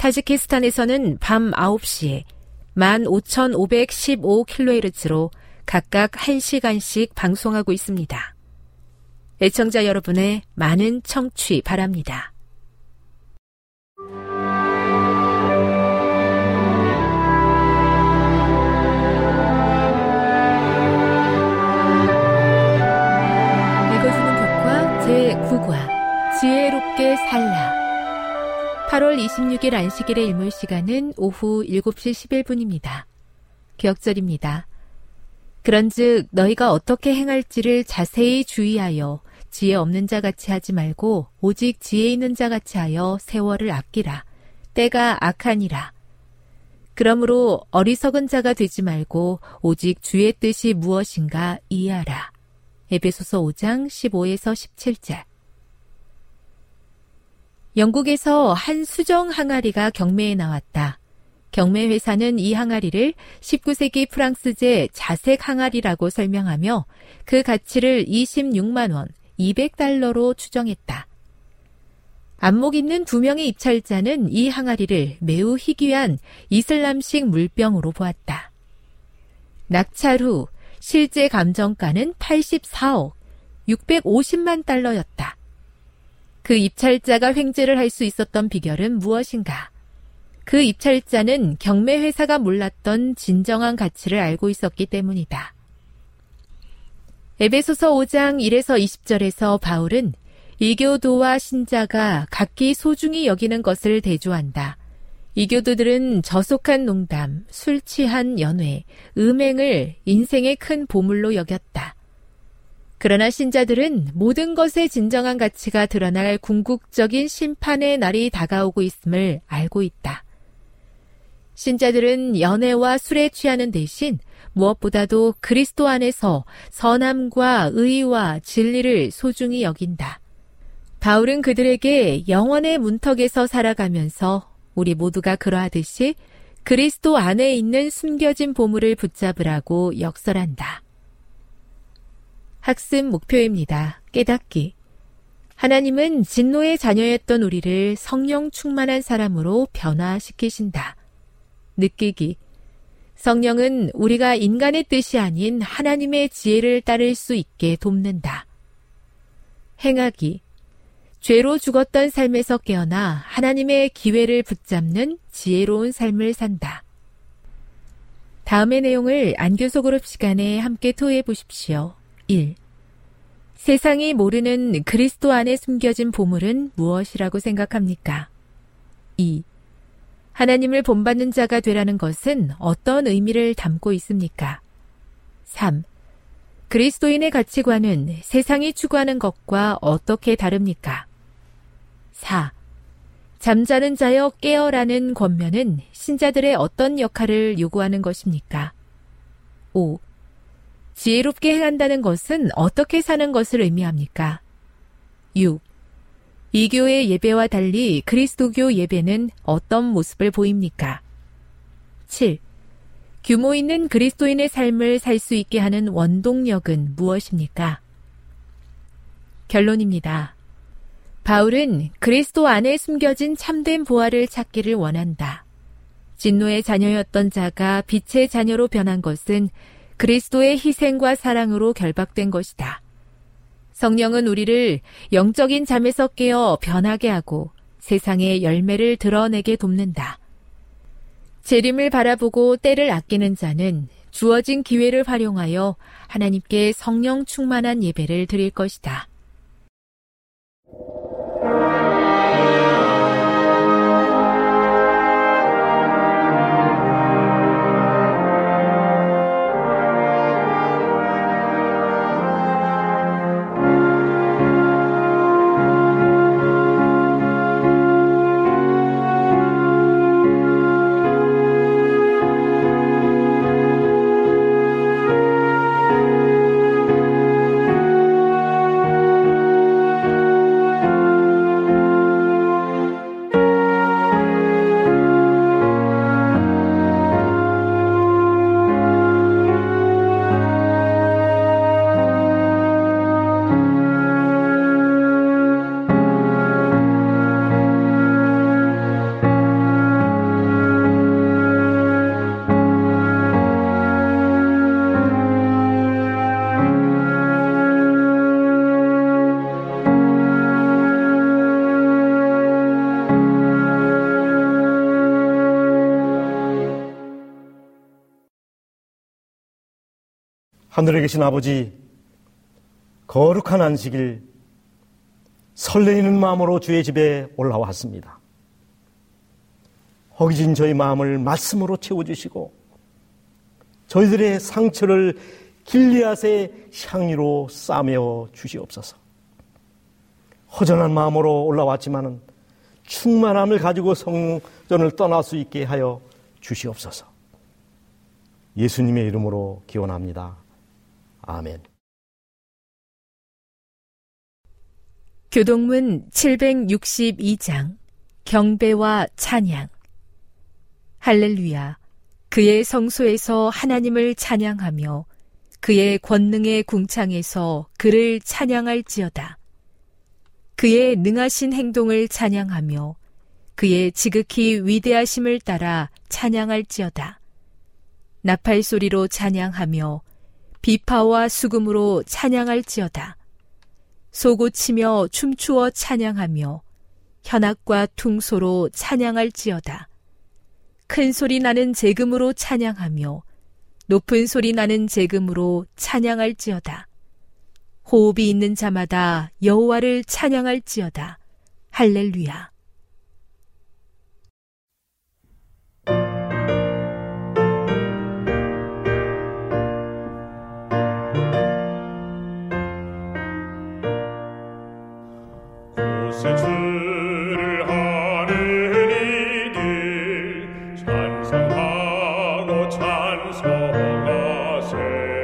타지키스탄에서는 밤 9시에 15,515kHz로 각각 1시간씩 방송하고 있습니다. 애청자 여러분의 많은 청취 바랍니다. 읽어주는 교과 제9과 지혜롭게 살라 8월 26일 안식일의 일몰 시간은 오후 7시 11분입니다. 기억절입니다. 그런즉 너희가 어떻게 행할지를 자세히 주의하여 지혜 없는 자 같이 하지 말고 오직 지혜 있는 자 같이 하여 세월을 아끼라. 때가 악하니라. 그러므로 어리석은 자가 되지 말고 오직 주의 뜻이 무엇인가 이해하라. 에베소서 5장 15에서 17절. 영국에서 한 수정 항아리가 경매에 나왔다. 경매 회사는 이 항아리를 19세기 프랑스제 자색 항아리라고 설명하며 그 가치를 26만 원, 200달러로 추정했다. 안목 있는 두 명의 입찰자는 이 항아리를 매우 희귀한 이슬람식 물병으로 보았다. 낙찰 후 실제 감정가는 84억, 650만 달러였다. 그 입찰자가 횡재를 할 수 있었던 비결은 무엇인가? 그 입찰자는 경매 회사가 몰랐던 진정한 가치를 알고 있었기 때문이다. 에베소서 5장 1에서 20절에서 바울은 이교도와 신자가 각기 소중히 여기는 것을 대조한다. 이교도들은 저속한 농담, 술 취한 연회, 음행을 인생의 큰 보물로 여겼다. 그러나 신자들은 모든 것의 진정한 가치가 드러날 궁극적인 심판의 날이 다가오고 있음을 알고 있다. 신자들은 연애와 술에 취하는 대신 무엇보다도 그리스도 안에서 선함과 의와 진리를 소중히 여긴다. 바울은 그들에게 영원의 문턱에서 살아가면서 우리 모두가 그러하듯이 그리스도 안에 있는 숨겨진 보물을 붙잡으라고 역설한다. 학습 목표입니다. 깨닫기. 하나님은 진노의 자녀였던 우리를 성령 충만한 사람으로 변화시키신다. 느끼기. 성령은 우리가 인간의 뜻이 아닌 하나님의 지혜를 따를 수 있게 돕는다. 행하기. 죄로 죽었던 삶에서 깨어나 하나님의 기회를 붙잡는 지혜로운 삶을 산다. 다음의 내용을 안교소 그룹 시간에 함께 토해 보십시오. 1. 세상이 모르는 그리스도 안에 숨겨진 보물은 무엇이라고 생각합니까? 2. 하나님을 본받는 자가 되라는 것은 어떤 의미를 담고 있습니까? 3. 그리스도인의 가치관은 세상이 추구하는 것과 어떻게 다릅니까? 4. 잠자는 자여 깨어라는 권면은 신자들의 어떤 역할을 요구하는 것입니까? 5. 지혜롭게 행한다는 것은 어떻게 사는 것을 의미합니까? 6. 이교의 예배와 달리 그리스도교 예배는 어떤 모습을 보입니까? 7. 규모 있는 그리스도인의 삶을 살 수 있게 하는 원동력은 무엇입니까? 결론입니다. 바울은 그리스도 안에 숨겨진 참된 보화를 찾기를 원한다. 진노의 자녀였던 자가 빛의 자녀로 변한 것은 그리스도의 희생과 사랑으로 결박된 것이다. 성령은 우리를 영적인 잠에서 깨어 변하게 하고 세상의 열매를 드러내게 돕는다. 재림을 바라보고 때를 아끼는 자는 주어진 기회를 활용하여 하나님께 성령 충만한 예배를 드릴 것이다. 하늘에 계신 아버지, 거룩한 안식일, 설레이는 마음으로 주의 집에 올라왔습니다. 허기진 저희 마음을 말씀으로 채워주시고, 저희들의 상처를 길리앗의 향유로 싸며 주시옵소서. 허전한 마음으로 올라왔지만은 충만함을 가지고 성전을 떠날 수 있게 하여 주시옵소서. 예수님의 이름으로 기원합니다. 아멘. 교동문 762장 경배와 찬양 할렐루야 그의 성소에서 하나님을 찬양하며 그의 권능의 궁창에서 그를 찬양할지어다. 그의 능하신 행동을 찬양하며 그의 지극히 위대하심을 따라 찬양할지어다. 나팔 소리로 찬양하며 비파와 수금으로 찬양할지어다. 소고치며 춤추어 찬양하며 현악과 퉁소로 찬양할지어다. 큰 소리 나는 재금으로 찬양하며 높은 소리 나는 재금으로 찬양할지어다. 호흡이 있는 자마다 여호와를 찬양할지어다. 할렐루야. Thank you.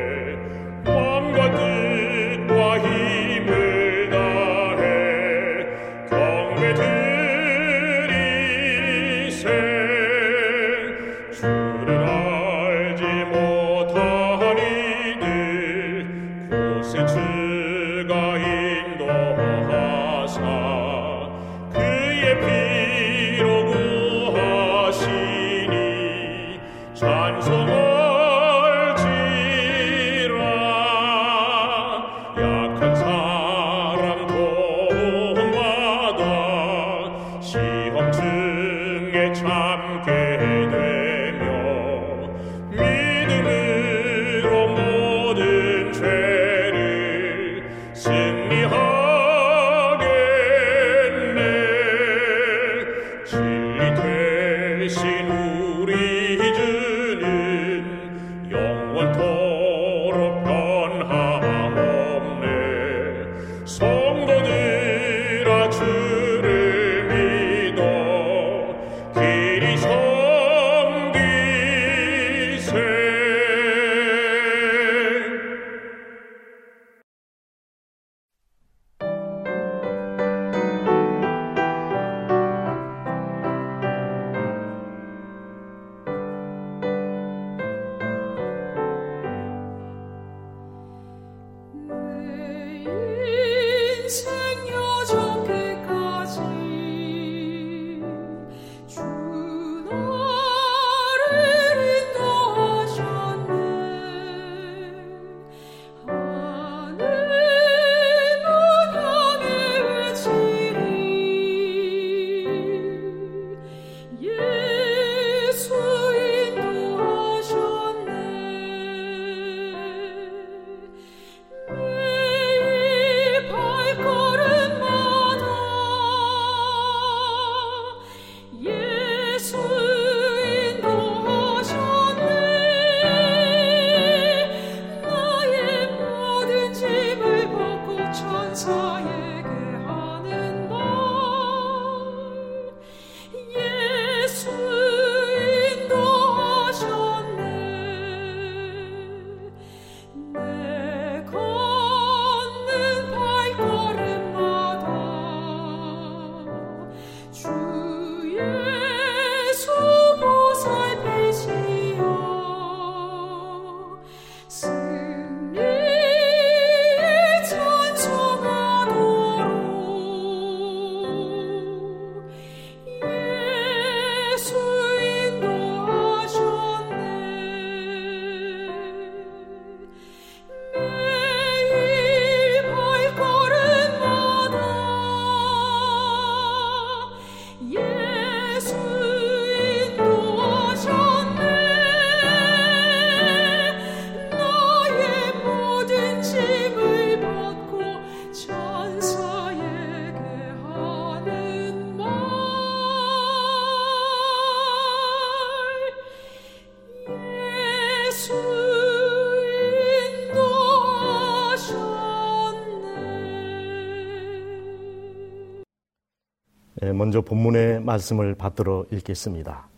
먼저 본문의 말씀을 받들어 읽겠습니다.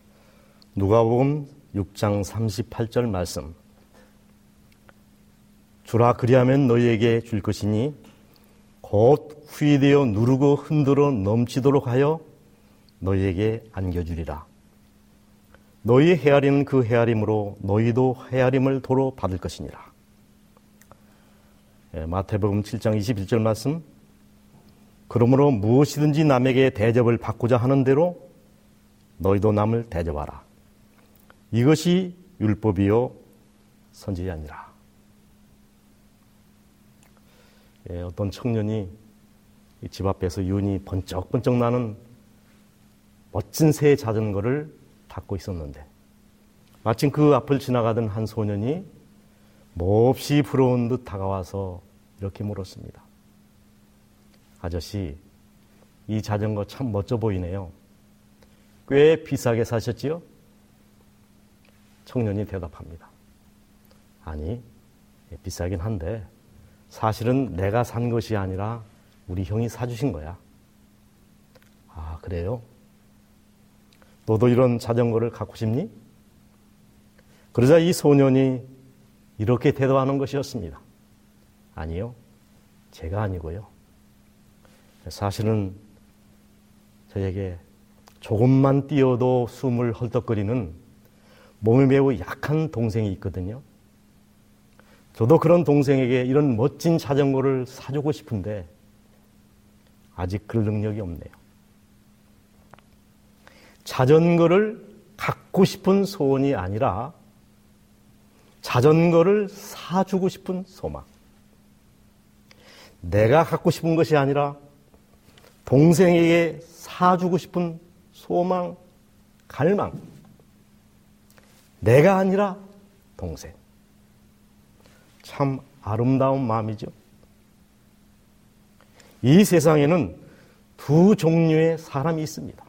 누가복음 6장 38절 말씀. 주라 그리하면 너희에게 줄 것이니 곧 후이되어 누르고 흔들어 넘치도록 하여 너희에게 안겨주리라. 너희 헤아리는 그 헤아림으로 너희도 헤아림을 도로 받을 것이니라. 예, 마태복음 7장 21절 말씀. 그러므로 무엇이든지 남에게 대접을 받고자 하는 대로 너희도 남을 대접하라. 이것이 율법이요 선지자 아니라. 예, 어떤 청년이 집 앞에서 윤이 번쩍번쩍 나는 멋진 새 자전거를 닦고 있었는데 마침 그 앞을 지나가던 한 소년이 몹시 부러운 듯 다가와서 이렇게 물었습니다. 아저씨, 이 자전거 참 멋져 보이네요. 꽤 비싸게 사셨지요? 청년이 대답합니다. 아니, 예, 비싸긴 한데 사실은 내가 산 것이 아니라 우리 형이 사주신 거야. 아, 그래요? 너도 이런 자전거를 갖고 싶니? 그러자 이 소년이 이렇게 대답하는 것이었습니다. 아니요. 제가 아니고요. 사실은 저에게 조금만 뛰어도 숨을 헐떡거리는 몸이 매우 약한 동생이 있거든요. 저도 그런 동생에게 이런 멋진 자전거를 사주고 싶은데 아직 그럴 능력이 없네요. 자전거를 갖고 싶은 소원이 아니라 자전거를 사주고 싶은 소망. 내가 갖고 싶은 것이 아니라 동생에게 사주고 싶은 소망, 갈망. 내가 아니라 동생. 참 아름다운 마음이죠. 이 세상에는 두 종류의 사람이 있습니다.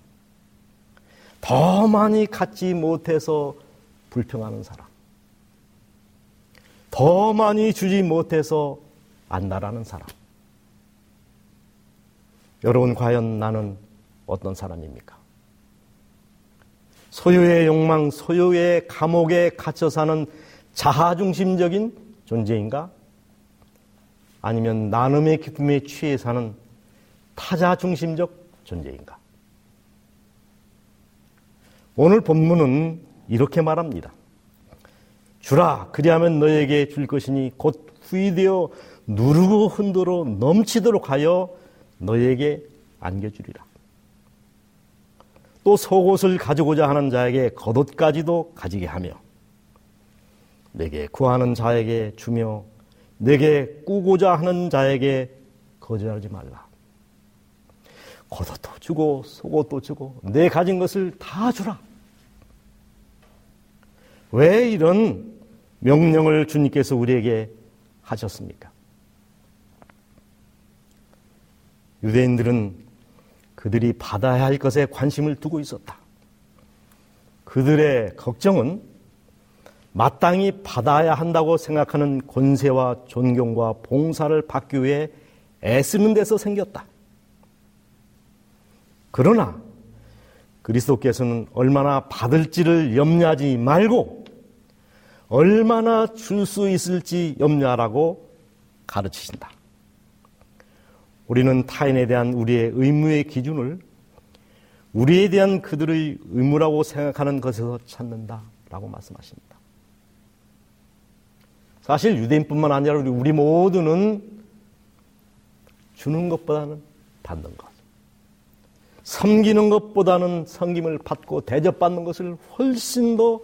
더 많이 갖지 못해서 불평하는 사람. 더 많이 주지 못해서 안나라는 사람. 여러분, 과연 나는 어떤 사람입니까? 소유의 욕망, 소유의 감옥에 갇혀 사는 자아중심적인 존재인가? 아니면 나눔의 기쁨에 취해 사는 타자중심적 존재인가? 오늘 본문은 이렇게 말합니다. 주라, 그리하면 너에게 줄 것이니 곧 후이되어 누르고 흔들어 넘치도록 하여 너에게 안겨주리라. 또 속옷을 가지고자 하는 자에게 겉옷까지도 가지게 하며 내게 구하는 자에게 주며 내게 꾸고자 하는 자에게 거절하지 말라. 겉옷도 주고 속옷도 주고 내 가진 것을 다 주라. 왜 이런 명령을 주님께서 우리에게 하셨습니까? 유대인들은 그들이 받아야 할 것에 관심을 두고 있었다. 그들의 걱정은 마땅히 받아야 한다고 생각하는 권세와 존경과 봉사를 받기 위해 애쓰는 데서 생겼다. 그러나 그리스도께서는 얼마나 받을지를 염려하지 말고 얼마나 줄 수 있을지 염려하라고 가르치신다. 우리는 타인에 대한 우리의 의무의 기준을 우리에 대한 그들의 의무라고 생각하는 것에서 찾는다라고 말씀하십니다. 사실 유대인뿐만 아니라 우리 모두는 주는 것보다는 받는 것. 섬기는 것보다는 섬김을 받고 대접받는 것을 훨씬 더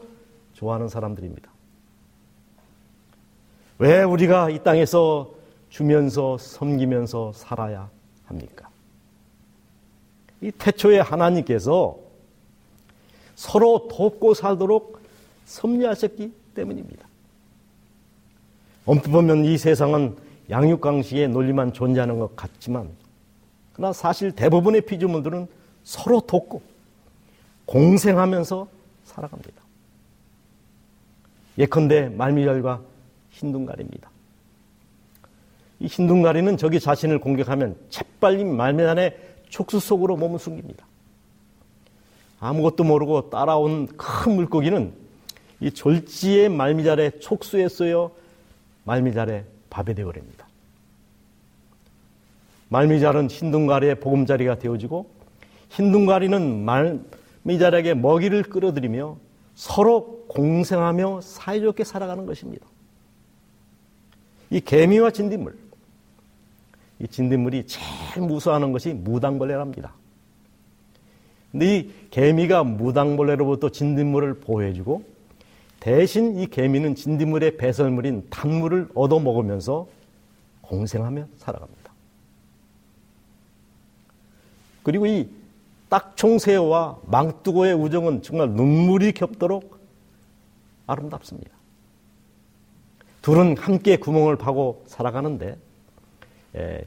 좋아하는 사람들입니다. 왜 우리가 이 땅에서 주면서 섬기면서 살아야 합니까? 이 태초에 하나님께서 서로 돕고 살도록 섭리하셨기 때문입니다. 엄뜻 보면 이 세상은 양육강식의 논리만 존재하는 것 같지만 그러나 사실 대부분의 피조물들은 서로 돕고 공생하면서 살아갑니다. 예컨대 말미잘과 흰둥가리입니다. 이 흰둥가리는 저기 자신을 공격하면 재빨리 말미안에 촉수 속으로 몸을 숨깁니다. 아무것도 모르고 따라온 큰 물고기는 이 졸지의 말미잘에 촉수에 쓰여 말미잘에 밥이 되어버립니다. 말미잘은 흰둥가리의 보금자리가 되어지고 흰둥가리는 말미잘에게 먹이를 끌어들이며 서로 공생하며 사이좋게 살아가는 것입니다. 이 개미와 진딧물, 이 진딧물이 제일 무서워하는 것이 무당벌레랍니다. 근데 이 개미가 무당벌레로부터 진딧물을 보호해주고 대신 이 개미는 진딧물의 배설물인 단물을 얻어 먹으면서 공생하며 살아갑니다. 그리고 이 딱총새와 망뚜고의 우정은 정말 눈물이 겹도록 아름답습니다. 둘은 함께 구멍을 파고 살아가는데 예,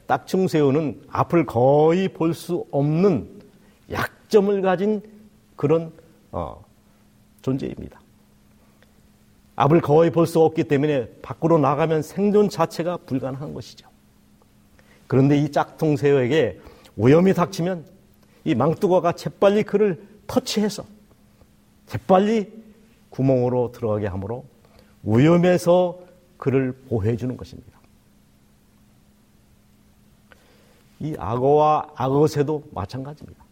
딱충새우는 앞을 거의 볼 수 없는 약점을 가진 그런 어, 존재입니다. 앞을 거의 볼 수 없기 때문에 밖으로 나가면 생존 자체가 불가능한 것이죠. 그런데 이 짝퉁새우에게 오염이 닥치면 이 망뚜거가 재빨리 그를 터치해서 재빨리 구멍으로 들어가게 하므로 위험에서 그를 보호해 주는 것입니다. 이 악어와 악어새도 마찬가지입니다.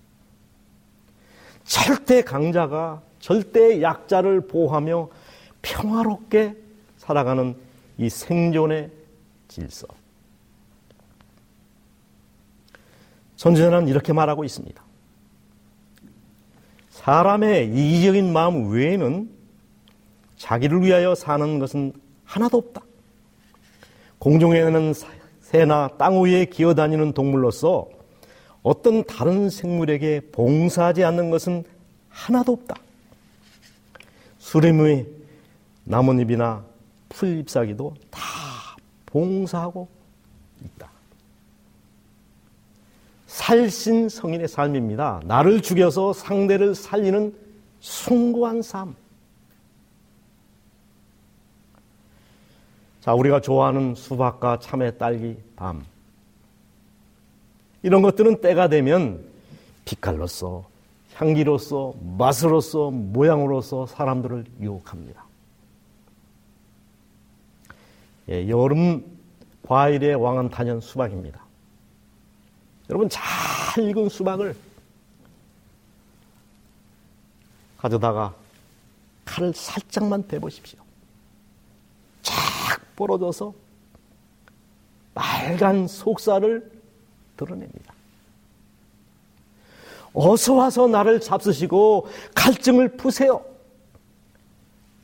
절대 강자가 절대 약자를 보호하며 평화롭게 살아가는 이 생존의 질서. 선지자는 이렇게 말하고 있습니다. 사람의 이기적인 마음 외에는 자기를 위하여 사는 것은 하나도 없다. 공중에는 새나 땅 위에 기어다니는 동물로서 어떤 다른 생물에게 봉사하지 않는 것은 하나도 없다. 수레무의 나뭇잎이나 풀 잎사기도 다 봉사하고 있다. 살신 성인의 삶입니다. 나를 죽여서 상대를 살리는 숭고한 삶. 자, 우리가 좋아하는 수박과 참외, 딸기, 밤. 이런 것들은 때가 되면 빛깔로서, 향기로서, 맛으로서, 모양으로서 사람들을 유혹합니다. 예, 여름 과일의 왕은 단연 수박입니다. 여러분 잘 익은 수박을 가져다가 칼을 살짝만 대보십시오. 부러져서 빨간 속살을 드러냅니다. 어서 와서 나를 잡수시고 갈증을 푸세요.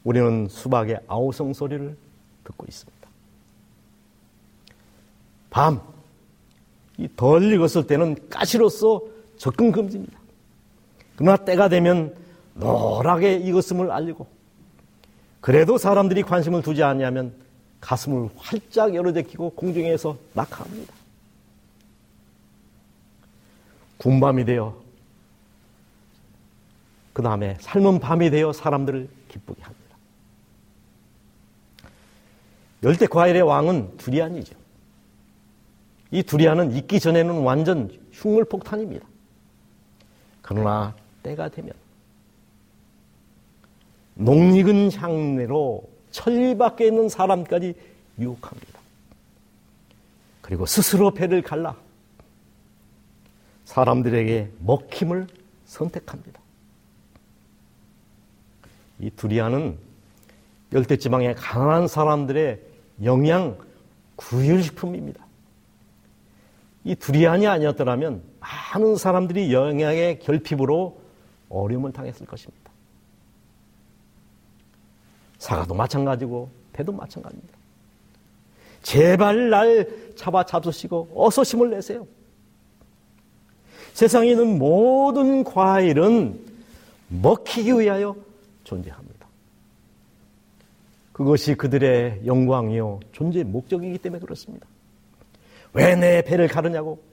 우리는 수박의 아우성 소리를 듣고 있습니다. 밤, 덜 익었을 때는 가시로서 접근 금지입니다. 그러나 때가 되면 노랗게 익었음을 알리고 그래도 사람들이 관심을 두지 않냐면 가슴을 활짝 열어제끼고 공중에서 낙하합니다. 군밤이 되어 그 다음에 삶은 밤이 되어 사람들을 기쁘게 합니다. 열대 과일의 왕은 두리안이죠. 이 두리안은 익기 전에는 완전 흉물 폭탄입니다. 그러나 때가 되면 농익은 향내로 천리 밖에 있는 사람까지 유혹합니다. 그리고 스스로 배를 갈라 사람들에게 먹힘을 선택합니다. 이 두리안은 열대지방의 강한 사람들의 영양 구휼식품입니다. 이 두리안이 아니었더라면 많은 사람들이 영양의 결핍으로 어려움을 당했을 것입니다. 사과도 마찬가지고 배도 마찬가지입니다. 제발 날 잡아 잡수시고 어서 심을 내세요. 세상에 있는 모든 과일은 먹히기 위하여 존재합니다. 그것이 그들의 영광이요 존재의 목적이기 때문에 그렇습니다. 왜 내 배를 가르냐고?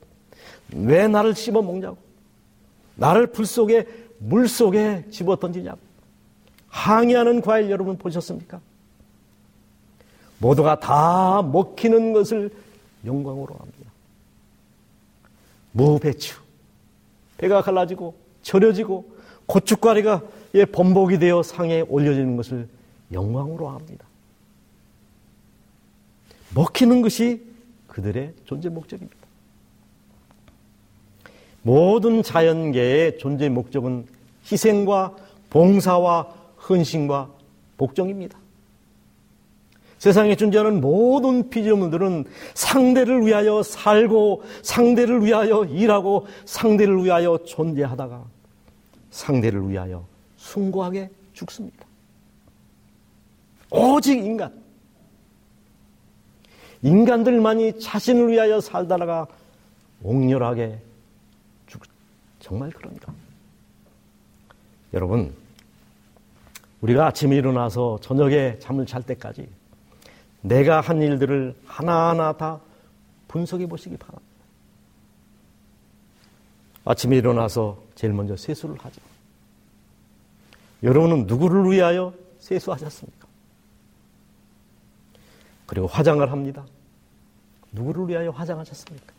왜 나를 씹어 먹냐고? 나를 불 속에 물 속에 집어 던지냐고? 항의하는 과일 여러분 보셨습니까? 모두가 다 먹히는 것을 영광으로 합니다. 무배추, 배가 갈라지고 절여지고 고춧가리가 예, 범복이 되어 상에 올려지는 것을 영광으로 합니다. 먹히는 것이 그들의 존재 목적입니다. 모든 자연계의 존재 목적은 희생과 봉사와 헌신과 복종입니다. 세상에 존재하는 모든 피조물들은 상대를 위하여 살고 상대를 위하여 일하고 상대를 위하여 존재하다가 상대를 위하여 숭고하게 죽습니다. 오직 인간. 인간들만이 자신을 위하여 살다가 옥렬하게 죽, 정말 그런가? 여러분, 우리가 아침에 일어나서 저녁에 잠을 잘 때까지 내가 한 일들을 하나하나 다 분석해 보시기 바랍니다. 아침에 일어나서 제일 먼저 세수를 하죠. 여러분은 누구를 위하여 세수하셨습니까? 그리고 화장을 합니다. 누구를 위하여 화장하셨습니까?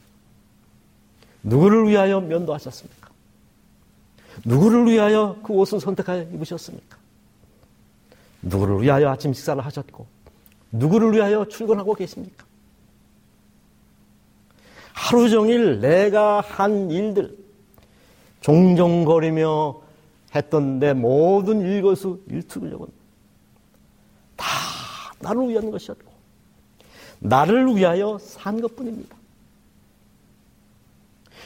누구를 위하여 면도하셨습니까? 누구를 위하여 그 옷을 선택하여 입으셨습니까? 누구를 위하여 아침 식사를 하셨고, 누구를 위하여 출근하고 계십니까? 하루 종일 내가 한 일들, 종종거리며 했던 내 모든 일거수 일투력은 다 나를 위한 것이었고, 나를 위하여 산 것 뿐입니다.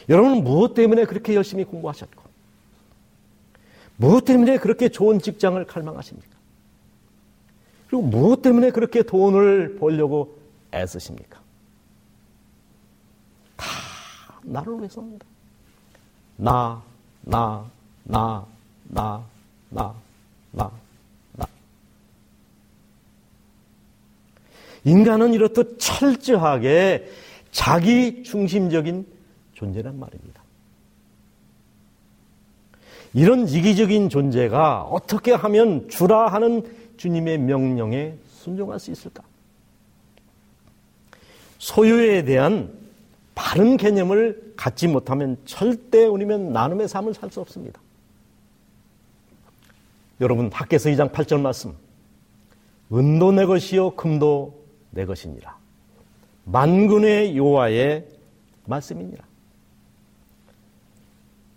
여러분은 무엇 때문에 그렇게 열심히 공부하셨고, 무엇 때문에 그렇게 좋은 직장을 갈망하십니까? 그리고 무엇 때문에 그렇게 돈을 벌려고 애쓰십니까? 다 나를 위해서입니다. 나, 나, 나, 나, 나, 나, 나. 인간은 이렇듯 철저하게 자기 중심적인 존재란 말입니다. 이런 이기적인 존재가 어떻게 하면 주라 하는 주님의 명령에 순종할 수 있을까? 소유에 대한 바른 개념을 갖지 못하면 절대 우리는 나눔의 삶을 살 수 없습니다. 여러분 학계서 2장 8절 말씀 은도 내 것이요 금도 내 것이니라. 만군의 요하의 말씀이니라.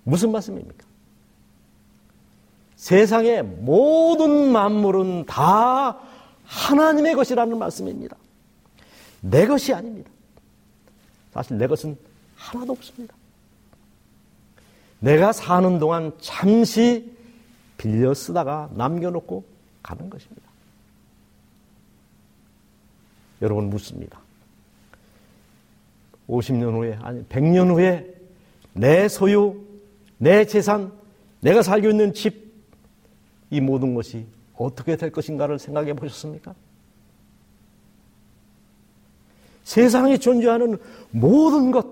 무슨 말씀입니까? 세상의 모든 만물은 다 하나님의 것이라는 말씀입니다. 내 것이 아닙니다. 사실 내 것은 하나도 없습니다. 내가 사는 동안 잠시 빌려 쓰다가 남겨놓고 가는 것입니다. 여러분 묻습니다. 50년 후에, 아니 100년 후에 내 소유, 내 재산, 내가 살고 있는 집, 이 모든 것이 어떻게 될 것인가를 생각해 보셨습니까? 세상에 존재하는 모든 것,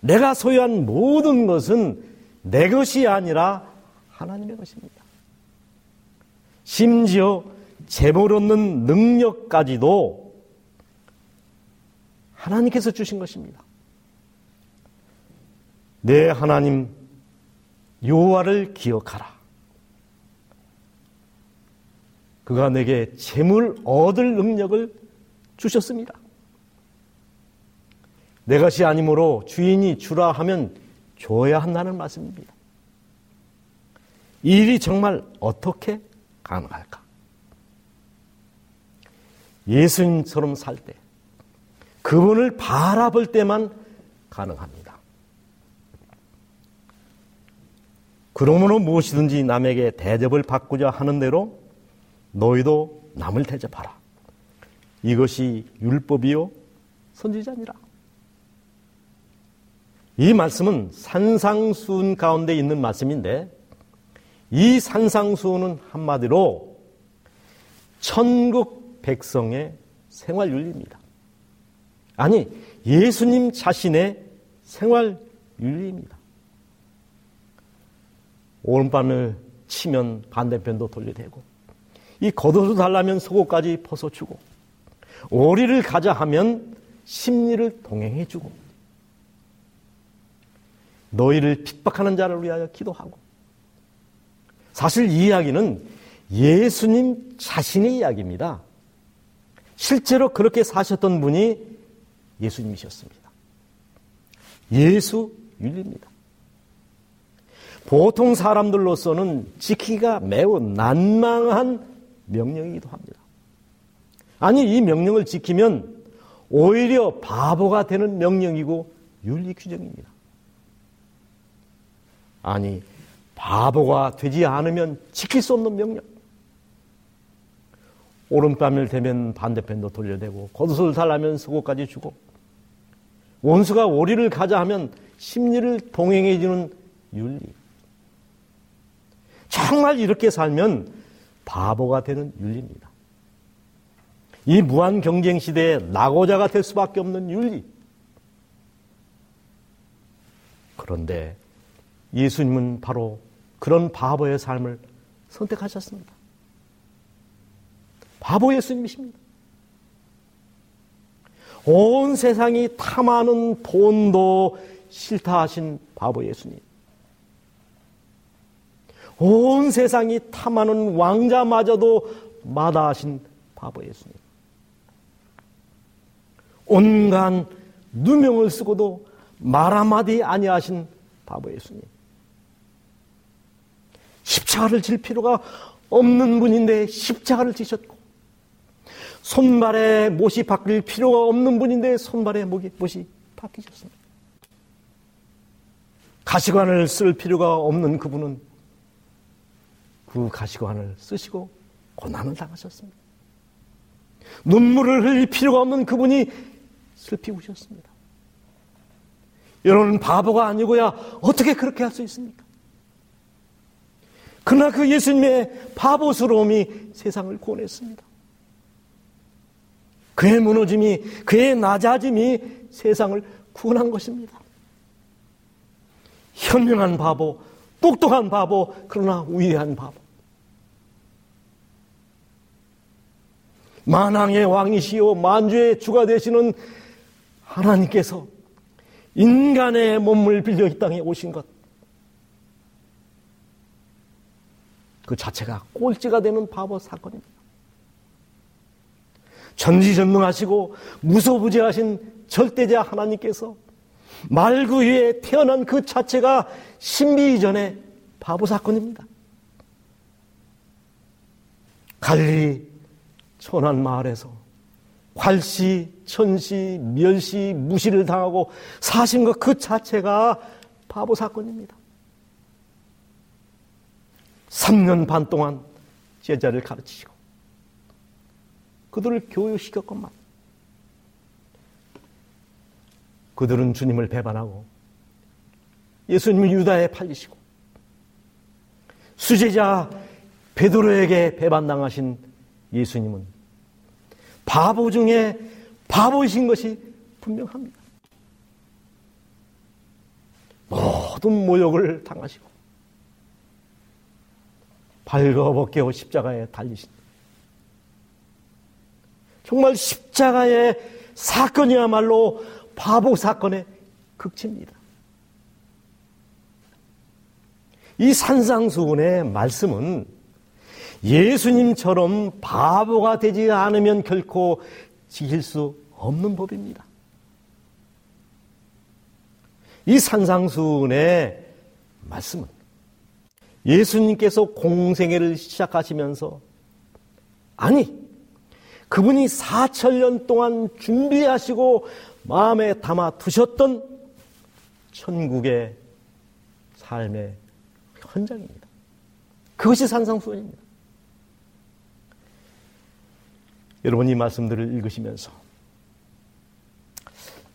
내가 소유한 모든 것은 내 것이 아니라 하나님의 것입니다. 심지어 재물 얻는 능력까지도 하나님께서 주신 것입니다. 내 하나님 요하를 기억하라. 그가 내게 재물 얻을 능력을 주셨습니다. 내 것이 아니므로 주인이 주라 하면 줘야 한다는 말씀입니다. 이 일이 정말 어떻게 가능할까? 예수님처럼 살 때, 그분을 바라볼 때만 가능합니다. 그러므로 무엇이든지 남에게 대접을 받고자 하는 대로 너희도 남을 대접하라. 이것이 율법이요 선지자니라. 이 말씀은 산상수훈 가운데 있는 말씀인데 이 산상수훈은 한마디로 천국 백성의 생활 윤리입니다. 아니 예수님 자신의 생활 윤리입니다. 오른밤을 치면 반대편도 돌려대고 이 겉옷을 달라면 속옷까지 벗어주고 오리를 가자 하면 심리를 동행해주고 너희를 핍박하는 자를 위하여 기도하고 사실 이 이야기는 예수님 자신의 이야기입니다. 실제로 그렇게 사셨던 분이 예수님이셨습니다. 예수 윤리입니다. 보통 사람들로서는 지키기가 매우 난망한 명령이기도 합니다. 아니, 이 명령을 지키면 오히려 바보가 되는 명령이고 윤리 규정입니다. 아니, 바보가 되지 않으면 지킬 수 없는 명령. 오른뺨을 대면 반대편도 돌려대고 겉옷을 달라면 속옷까지 주고 원수가 오리를 가자 하면 심리를 동행해주는 윤리. 정말 이렇게 살면 바보가 되는 윤리입니다. 이 무한 경쟁 시대에 낙오자가 될 수밖에 없는 윤리. 그런데 예수님은 바로 그런 바보의 삶을 선택하셨습니다. 바보 예수님이십니다. 온 세상이 탐하는 돈도 싫다 하신 바보 예수님. 온 세상이 탐하는 왕자마저도 마다하신 바보 예수님. 온갖 누명을 쓰고도 말 한마디 아니하신 바보 예수님. 십자가를 질 필요가 없는 분인데 십자가를 지셨고 손발에 못이 바뀔 필요가 없는 분인데 손발에 못이, 바뀌셨습니다. 가시관을 쓸 필요가 없는 그분은 그 가시관을 쓰시고 고난을 당하셨습니다. 눈물을 흘릴 필요가 없는 그분이 슬피 우셨습니다. 여러분 바보가 아니고야 어떻게 그렇게 할 수 있습니까? 그러나 그 예수님의 바보스러움이 세상을 구원했습니다. 그의 무너짐이, 그의 낮아짐이 세상을 구원한 것입니다. 현명한 바보, 똑똑한 바보, 그러나 위대한 바보. 만왕의 왕이시요 만주의 주가 되시는 하나님께서 인간의 몸을 빌려 이 땅에 오신 것. 그 자체가 꼴찌가 되는 바보 사건입니다. 전지전능하시고 무소부재하신 절대자 하나님께서 말구 위에 태어난 그 자체가 신비 이전의 바보 사건입니다. 갈리 천안 마을에서 활시, 천시, 멸시, 무시를 당하고 사신 것 그 자체가 바보 사건입니다. 3년 반 동안 제자를 가르치시고 그들을 교육시켰건만 그들은 주님을 배반하고 예수님을 유다에 팔리시고 수제자 베드로에게 배반당하신 예수님은 바보 중에 바보이신 것이 분명합니다. 모든 모욕을 당하시고 발거벗겨 십자가에 달리신 정말 십자가의 사건이야말로 바보 사건의 극치입니다. 이 산상수훈의 말씀은 예수님처럼 바보가 되지 않으면 결코 지킬 수 없는 법입니다. 이 산상수훈의 말씀은 예수님께서 공생애를 시작하시면서 아니 그분이 4천년 동안 준비하시고 마음에 담아 두셨던 천국의 삶의 현장입니다. 그것이 산상수훈입니다. 여러분 이 말씀들을 읽으시면서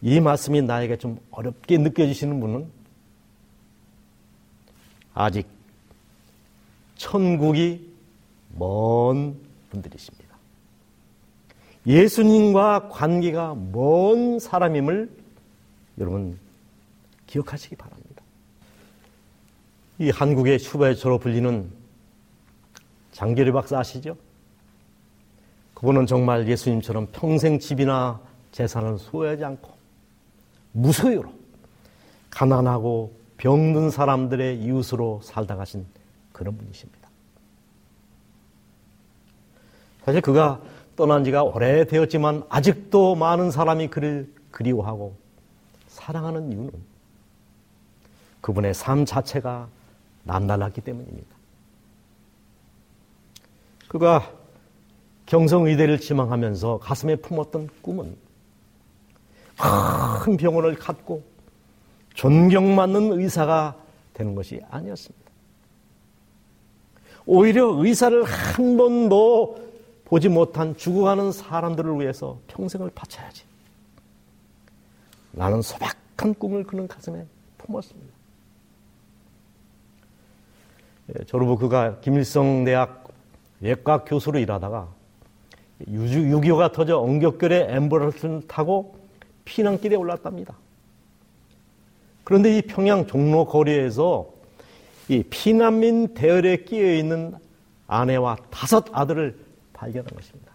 이 말씀이 나에게 좀 어렵게 느껴지시는 분은 아직 천국이 먼 분들이십니다. 예수님과 관계가 먼 사람임을 여러분 기억하시기 바랍니다. 이 한국의 슈바이처로 불리는 장계리 박사 아시죠? 그분은 정말 예수님처럼 평생 집이나 재산을 소유하지 않고 무소유로 가난하고 병든 사람들의 이웃으로 살다 가신 그런 분이십니다. 사실 그가 떠난 지가 오래되었지만 아직도 많은 사람이 그를 그리워하고 사랑하는 이유는 그분의 삶 자체가 남달랐기 때문입니다. 그가 경성의대를 지망하면서 가슴에 품었던 꿈은 큰 병원을 갖고 존경받는 의사가 되는 것이 아니었습니다. 오히려 의사를 한 번도 보지 못한 죽어가는 사람들을 위해서 평생을 바쳐야지. 나는 소박한 꿈을 그는 가슴에 품었습니다. 예, 졸업 후 그가 김일성 대학 예과 교수로 일하다가 6.25가 터져 엉격결에 엠버러스를 타고 피난길에 올랐답니다. 그런데 이 평양 종로 거리에서 이 피난민 대열에 끼어 있는 아내와 다섯 아들을 발견한 것입니다.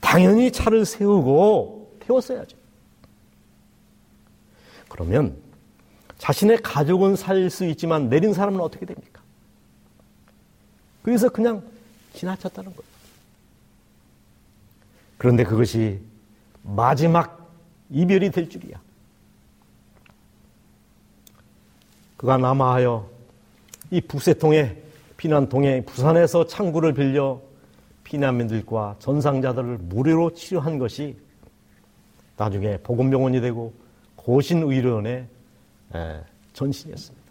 당연히 차를 세우고 태웠어야죠. 그러면 자신의 가족은 살수 있지만 내린 사람은 어떻게 됩니까? 그래서 그냥 지나쳤다는 거예요. 그런데 그것이 마지막 이별이 될 줄이야. 그가 남아하여 이 부세통에 피난통에 부산에서 창구를 빌려 피난민들과 전상자들을 무료로 치료한 것이 나중에 보건병원이 되고 고신의료원의 전신이었습니다.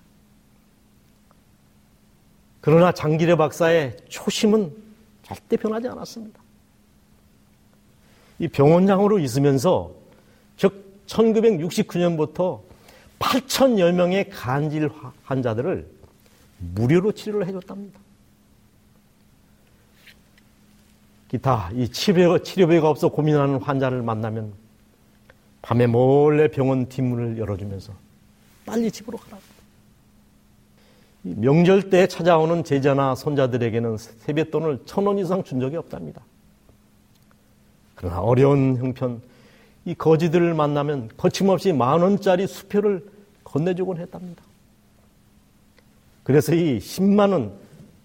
그러나 장기래 박사의 초심은 절대 변하지 않았습니다. 이 병원장으로 있으면서 즉 1969년부터 8천여 명의 간질 환자들을 무료로 치료를 해줬답니다. 기타 이 치료, 치료비가 없어 고민하는 환자를 만나면 밤에 몰래 병원 뒷문을 열어주면서 빨리 집으로 가라. 명절 때 찾아오는 제자나 손자들에게는 세뱃돈을 천 원 이상 준 적이 없답니다. 그러나 어려운 형편, 이 거지들을 만나면 거침없이 만 원짜리 수표를 건네주곤 했답니다. 그래서 이 10만 원,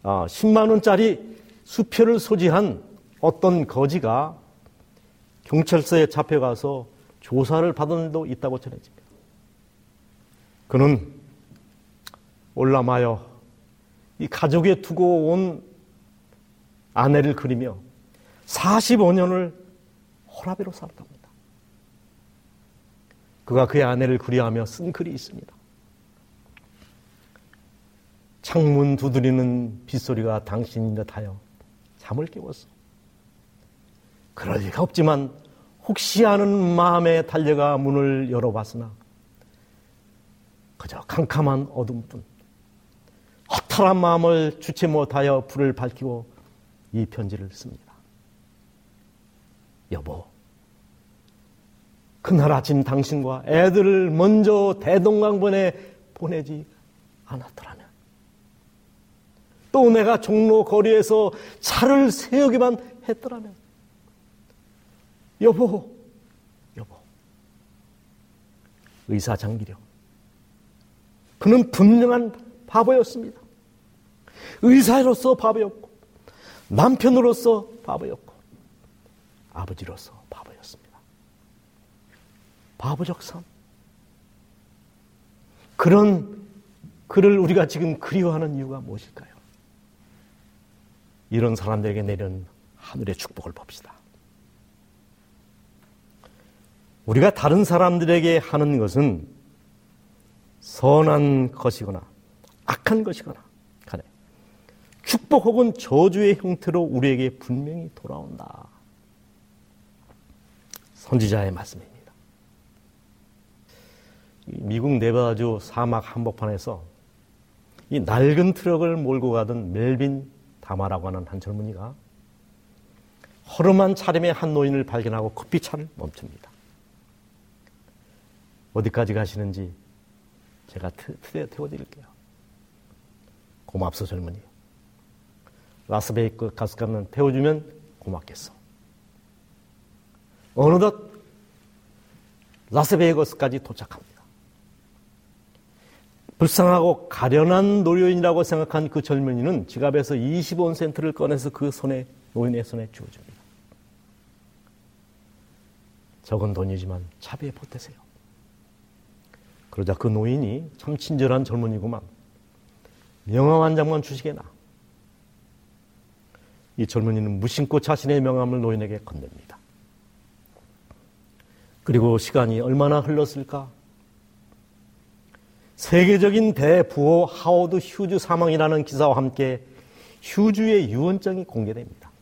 아, 10만 원짜리 수표를 소지한 어떤 거지가 경찰서에 잡혀가서 조사를 받은 일도 있다고 전해집니다. 그는 올라마여 이 가족에 두고 온 아내를 그리며 45년을 호라비로 살았답니다. 그가 그의 아내를 그리하며 쓴 글이 있습니다. 창문 두드리는 빗소리가 당신인 듯하여 잠을 깨웠어. 그럴 리가 없지만 혹시 하는 마음에 달려가 문을 열어봤으나 그저 캄캄한 어둠뿐 허탈한 마음을 주체 못하여 불을 밝히고 이 편지를 씁니다. 여보, 그날 아침 당신과 애들을 먼저 대동강변에 보내지 않았더라면 또 내가 종로 거리에서 차를 세우기만 했더라면 여보, 여보. 의사 장기령. 그는 분명한 바보였습니다. 의사로서 바보였고, 남편으로서 바보였고, 아버지로서 바보였습니다. 바보적 삶. 그런 그를 우리가 지금 그리워하는 이유가 무엇일까요? 이런 사람들에게 내린 하늘의 축복을 봅시다. 우리가 다른 사람들에게 하는 것은 선한 것이거나 악한 것이거나 간에 축복 혹은 저주의 형태로 우리에게 분명히 돌아온다. 선지자의 말씀입니다. 미국 네바다주 사막 한복판에서 이 낡은 트럭을 몰고 가던 멜빈 다마라고 하는 한 젊은이가 허름한 차림의 한 노인을 발견하고 커피 차를 멈춥니다. 어디까지 가시는지 제가 트레에 태워드릴게요. 고맙소 젊은이. 라스베이크 가스 가는 태워주면 고맙겠어. 어느덧 라스베이거스까지 도착합니다. 불쌍하고 가련한 노인이라고 생각한 그 젊은이는 지갑에서 25센트를 꺼내서 그 손에 노인의 손에 주어줍니다. 적은 돈이지만 차비에 보태세요. 그러자 그 노인이 참 친절한 젊은이구만. 명함 한 장만 주시게나. 이 젊은이는 무심코 자신의 명함을 노인에게 건넵니다. 그리고 시간이 얼마나 흘렀을까? 세계적인 대부호 하워드 휴즈 사망이라는 기사와 함께 휴즈의 유언장이 공개됩니다.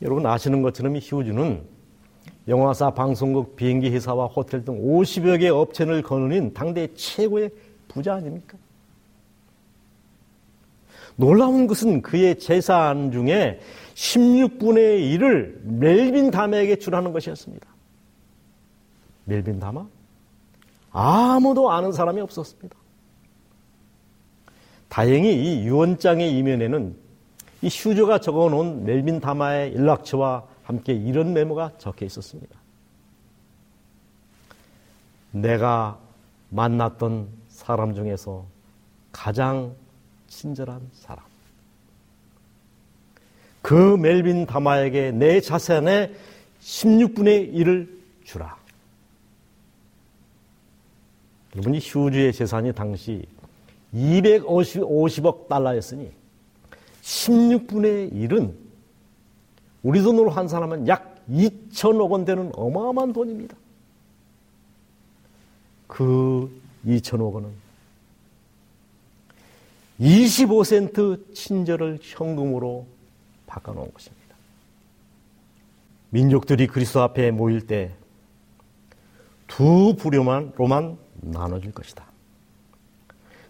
여러분 아시는 것처럼 이 휴즈는 영화사, 방송국, 비행기 회사와 호텔 등 50여 개 업체를 거느린 당대 최고의 부자 아닙니까? 놀라운 것은 그의 재산 중에 16분의 1을 멜빈 다마에게 주라는 것이었습니다. 멜빈 다마? 아무도 아는 사람이 없었습니다. 다행히 이 유언장의 이면에는 이 휴저가 적어놓은 멜빈 다마의 연락처와 함께 이런 메모가 적혀 있었습니다. 내가 만났던 사람 중에서 가장 친절한 사람. 그 멜빈 다마에게 내 자산의 16분의 1을 주라. 여러분 이 휴주의 재산이 당시 250억 달러였으니 16분의 1은 우리 돈으로 한 사람은 약 2천억 원 되는 어마어마한 돈입니다. 그 2천억 원은 25센트 친절을 현금으로 바꿔놓은 것입니다. 민족들이 그리스도 앞에 모일 때 두 부류만 로만 나눠줄 것이다.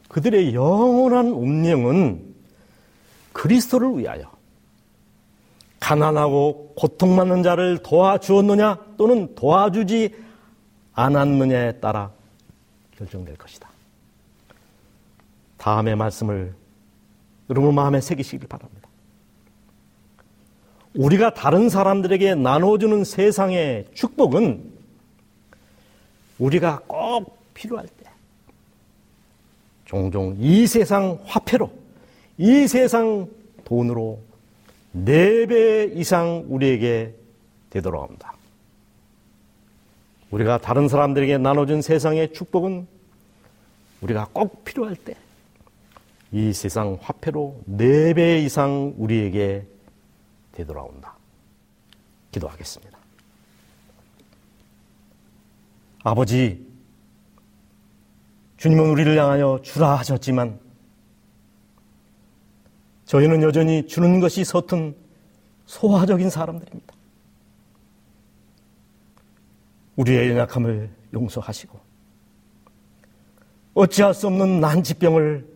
그들의 영원한 운명은 그리스도를 위하여 가난하고 고통받는 자를 도와주었느냐 또는 도와주지 않았느냐에 따라 결정될 것이다. 다음의 말씀을 여러분 마음에 새기시길 바랍니다. 우리가 다른 사람들에게 나눠주는 세상의 축복은 우리가 꼭 필요할 때 종종 이 세상 화폐로 이 세상 돈으로 네배 이상 우리에게 되돌아옵니다. 우리가 다른 사람들에게 나눠준 세상의 축복은 우리가 꼭 필요할 때 이 세상 화폐로 4배 이상 우리에게 되돌아온다. 기도하겠습니다. 아버지, 주님은 우리를 향하여 주라 하셨지만 저희는 여전히 주는 것이 서툰 소화적인 사람들입니다. 우리의 연약함을 용서하시고 어찌할 수 없는 난치병을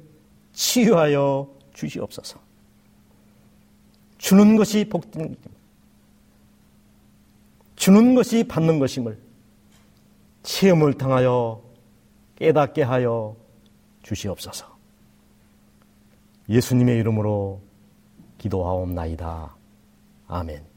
치유하여 주시옵소서. 주는 것이 복된 일입니다. 주는 것이 받는 것임을 체험을 통하여 깨닫게 하여 주시옵소서. 예수님의 이름으로 기도하옵나이다. 아멘.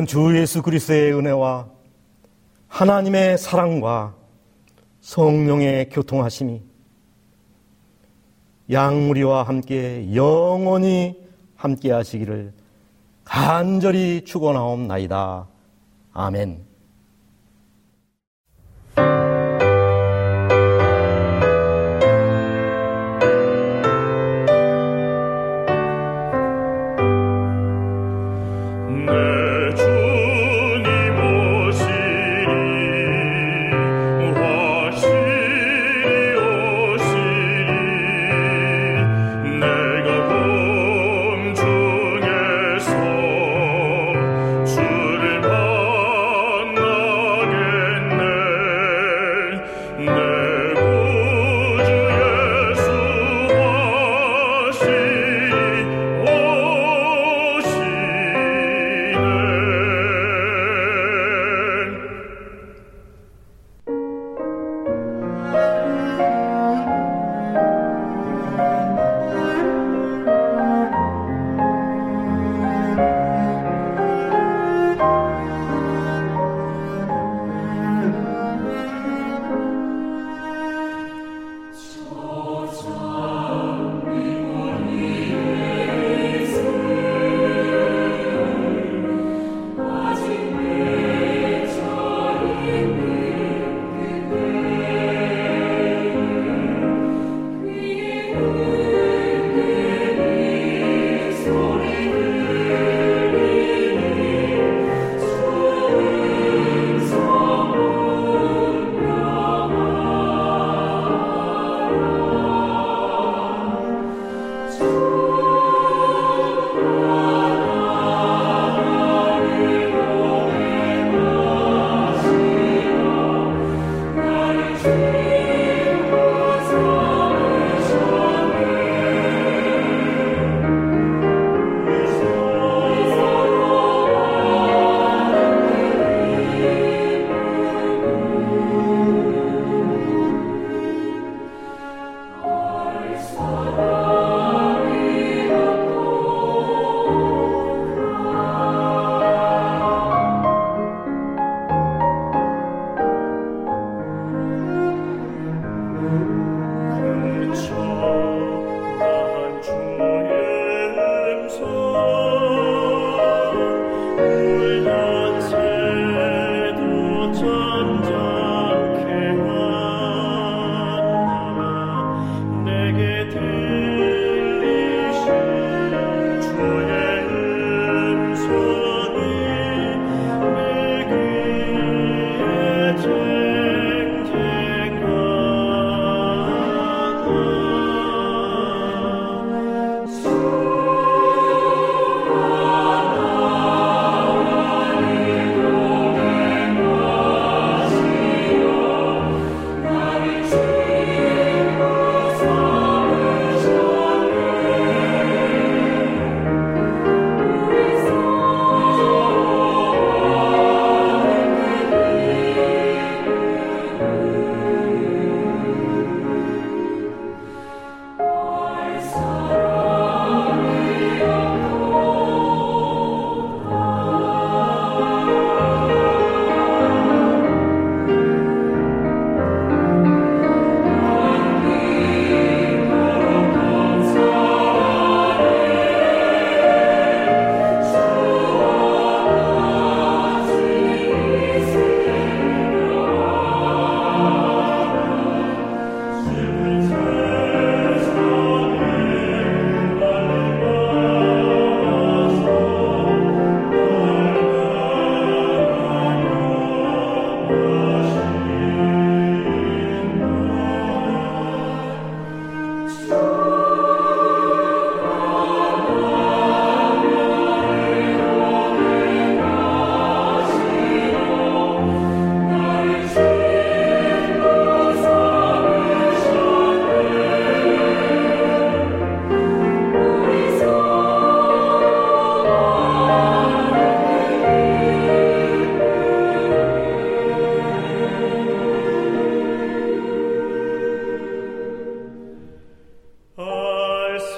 이제는 주 예수 그리스도의 은혜와 하나님의 사랑과 성령의 교통하심이 양무리와 함께 영원히 함께 하시기를 간절히 축원하옵나이다. 아멘.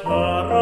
Sarah.